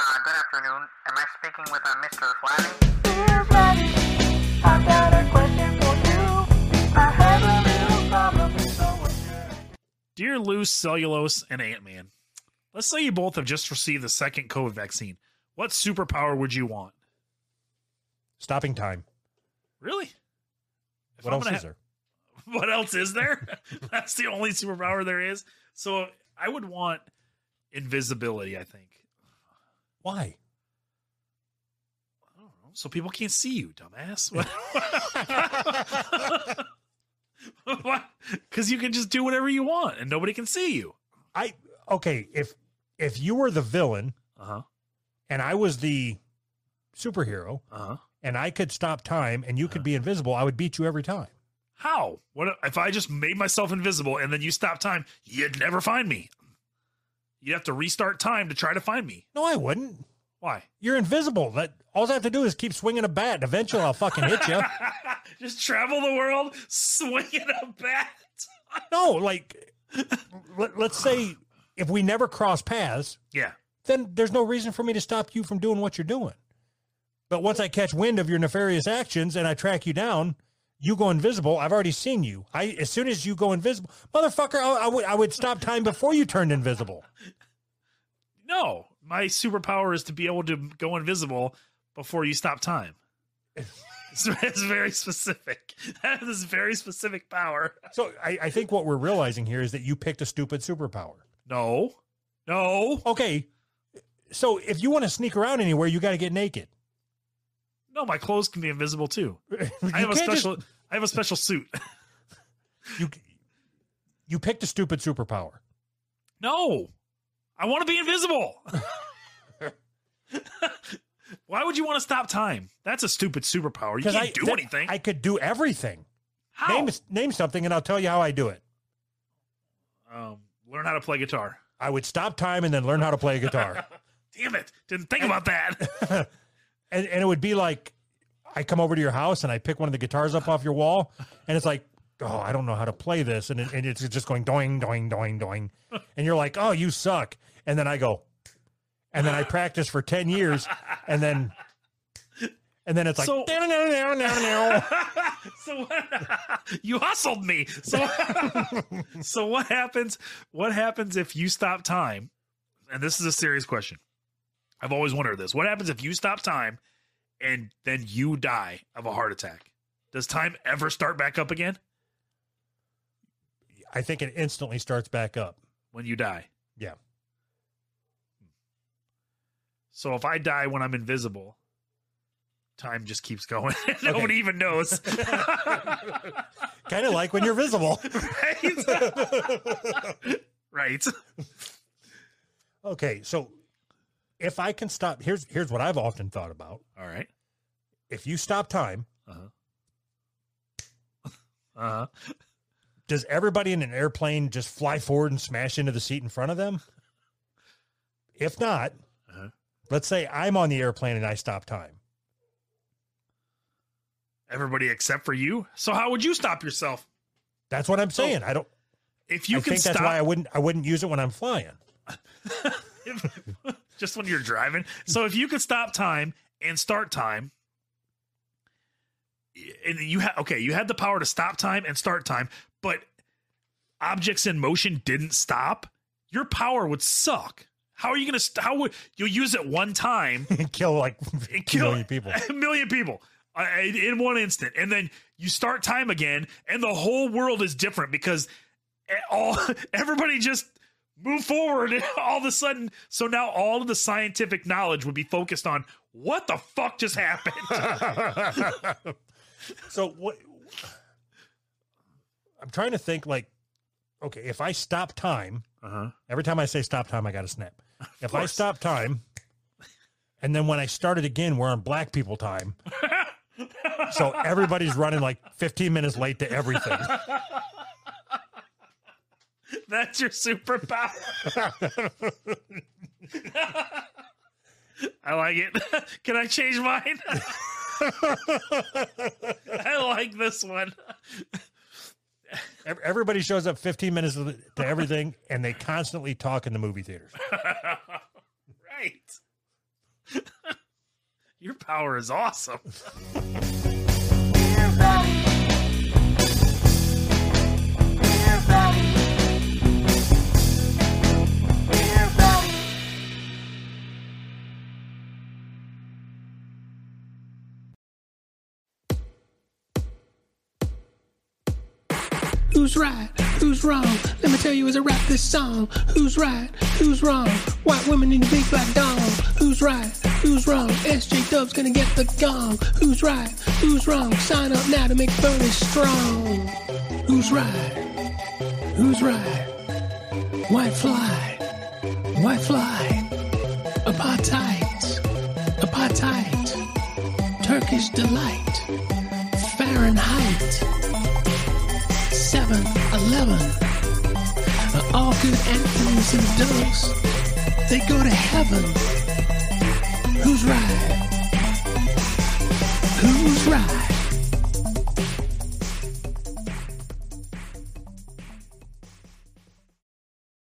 Uh, good afternoon. Am I speaking with uh, Mr. Flatty? Dear Flatty, I've got a question for you. I have a little problem, so would you? Dear Loose, Cellulose, and Ant Man, let's say you both have just received the second COVID vaccine. What superpower would you want? Stopping time. Really? If What I'm else gonna is ha- there? What else is there? That's the only superpower there is. So I would want invisibility, I think. Why? I don't know. So people can't see you, dumbass. What? Because you can just do whatever you want and nobody can see you. I okay. If if you were the villain Uh huh. and I was the superhero Uh huh. and I could stop time and you could be invisible, I would beat you every time. How? What if I just made myself invisible and then you stop time? You'd never find me. You'd have to restart time to try to find me. No, I wouldn't. Why? You're invisible. That all I have to do is keep swinging a bat. Eventually, I'll fucking hit you. just travel the world swinging a bat. No, like let, let's say if we never cross paths, Yeah. then there's no reason for me to stop you from doing what you're doing. But once I catch wind of your nefarious actions and I track you down, you go invisible. I've already seen you. I as soon as you go invisible, motherfucker, I, I would I would stop time before you turned invisible. No, my superpower is to be able to go invisible before you stop time. It's, very specific. That is very specific power. So I, I think what we're realizing here is that you picked a stupid superpower. No, no, Okay, so if you want to sneak around anywhere, you got to get naked. No. My clothes can be invisible too. I have a can't just- special. I have a special suit. you you picked a stupid superpower. No, I want to be invisible. Why would you want to stop time? That's a stupid superpower. You can't I do that- anything. I could do everything. How? Name name something, and I'll tell you how I do it. um, learn how to play guitar. I would stop time and then learn how to play a guitar. Damn it! Didn't think about that. And and it would be like I come over to your house and I pick one of the guitars up off your wall, and it's like, oh, I don't know how to play this, and, it, and it's just going doing, doing, doing, doing, and you're like, oh, you suck, and then I go, and then I practice for ten years, and then. And then it's like, So- "Down, down, down, down, down." so what, you hustled me. So so what happens? What happens if you stop time? And this is a serious question. I've always wondered this. What happens if you stop time and then you die of a heart attack? Does time ever start back up again I think it instantly starts back up. when you die? Yeah. So if I die when I'm invisible, time just keeps going. Nobody even knows. Kind of like when you're visible. right? right. Okay, so if I can stop, here's here's what I've often thought about. All right. If you stop time, Uh-huh. Uh-huh. does everybody in an airplane just fly forward and smash into the seat in front of them? If not, Uh-huh. let's say I'm on the airplane and I stop time. Everybody except for you. So how would you stop yourself? That's what I'm saying. I don't. If you I can think stop that's why I wouldn't. I wouldn't use it when I'm flying. just when you're driving. So if you could stop time and start time, and you had okay, you had the power to stop time and start time, but objects in motion didn't stop. Your power would suck. How are you gonna? St- how would you'll use it one time and kill like and 50 kill million people. a million people uh, in one instant, and then you start time again, and the whole world is different because all everybody just move forward, and all of a sudden, so now all of the scientific knowledge would be focused on what the fuck just happened. so what? I'm trying to think. Like, okay, if I stop time, uh-huh. every time I say stop time, I got to snap. If I stop time, and then when I start it again, we're on black people time. so everybody's running like 15 minutes late to everything. That's your superpower. I like it. Can I change mine? I like this one. Everybody shows up 15 minutes to to everything, and they constantly talk in the movie theaters. right. Your power is awesome. Who's right? Who's wrong? Let me tell you as I rap this song. Who's right? Who's wrong? White women in the big black dong. Who's right? Who's wrong? SJ Dub's gonna get the gong. Who's right? Who's wrong? Sign up now to make Bernie strong. Who's right? Who's right? White fly. White fly. Apartheid. Apartheid. Turkish delight. Fahrenheit. 7 11. All good anthems and doves, they go to heaven.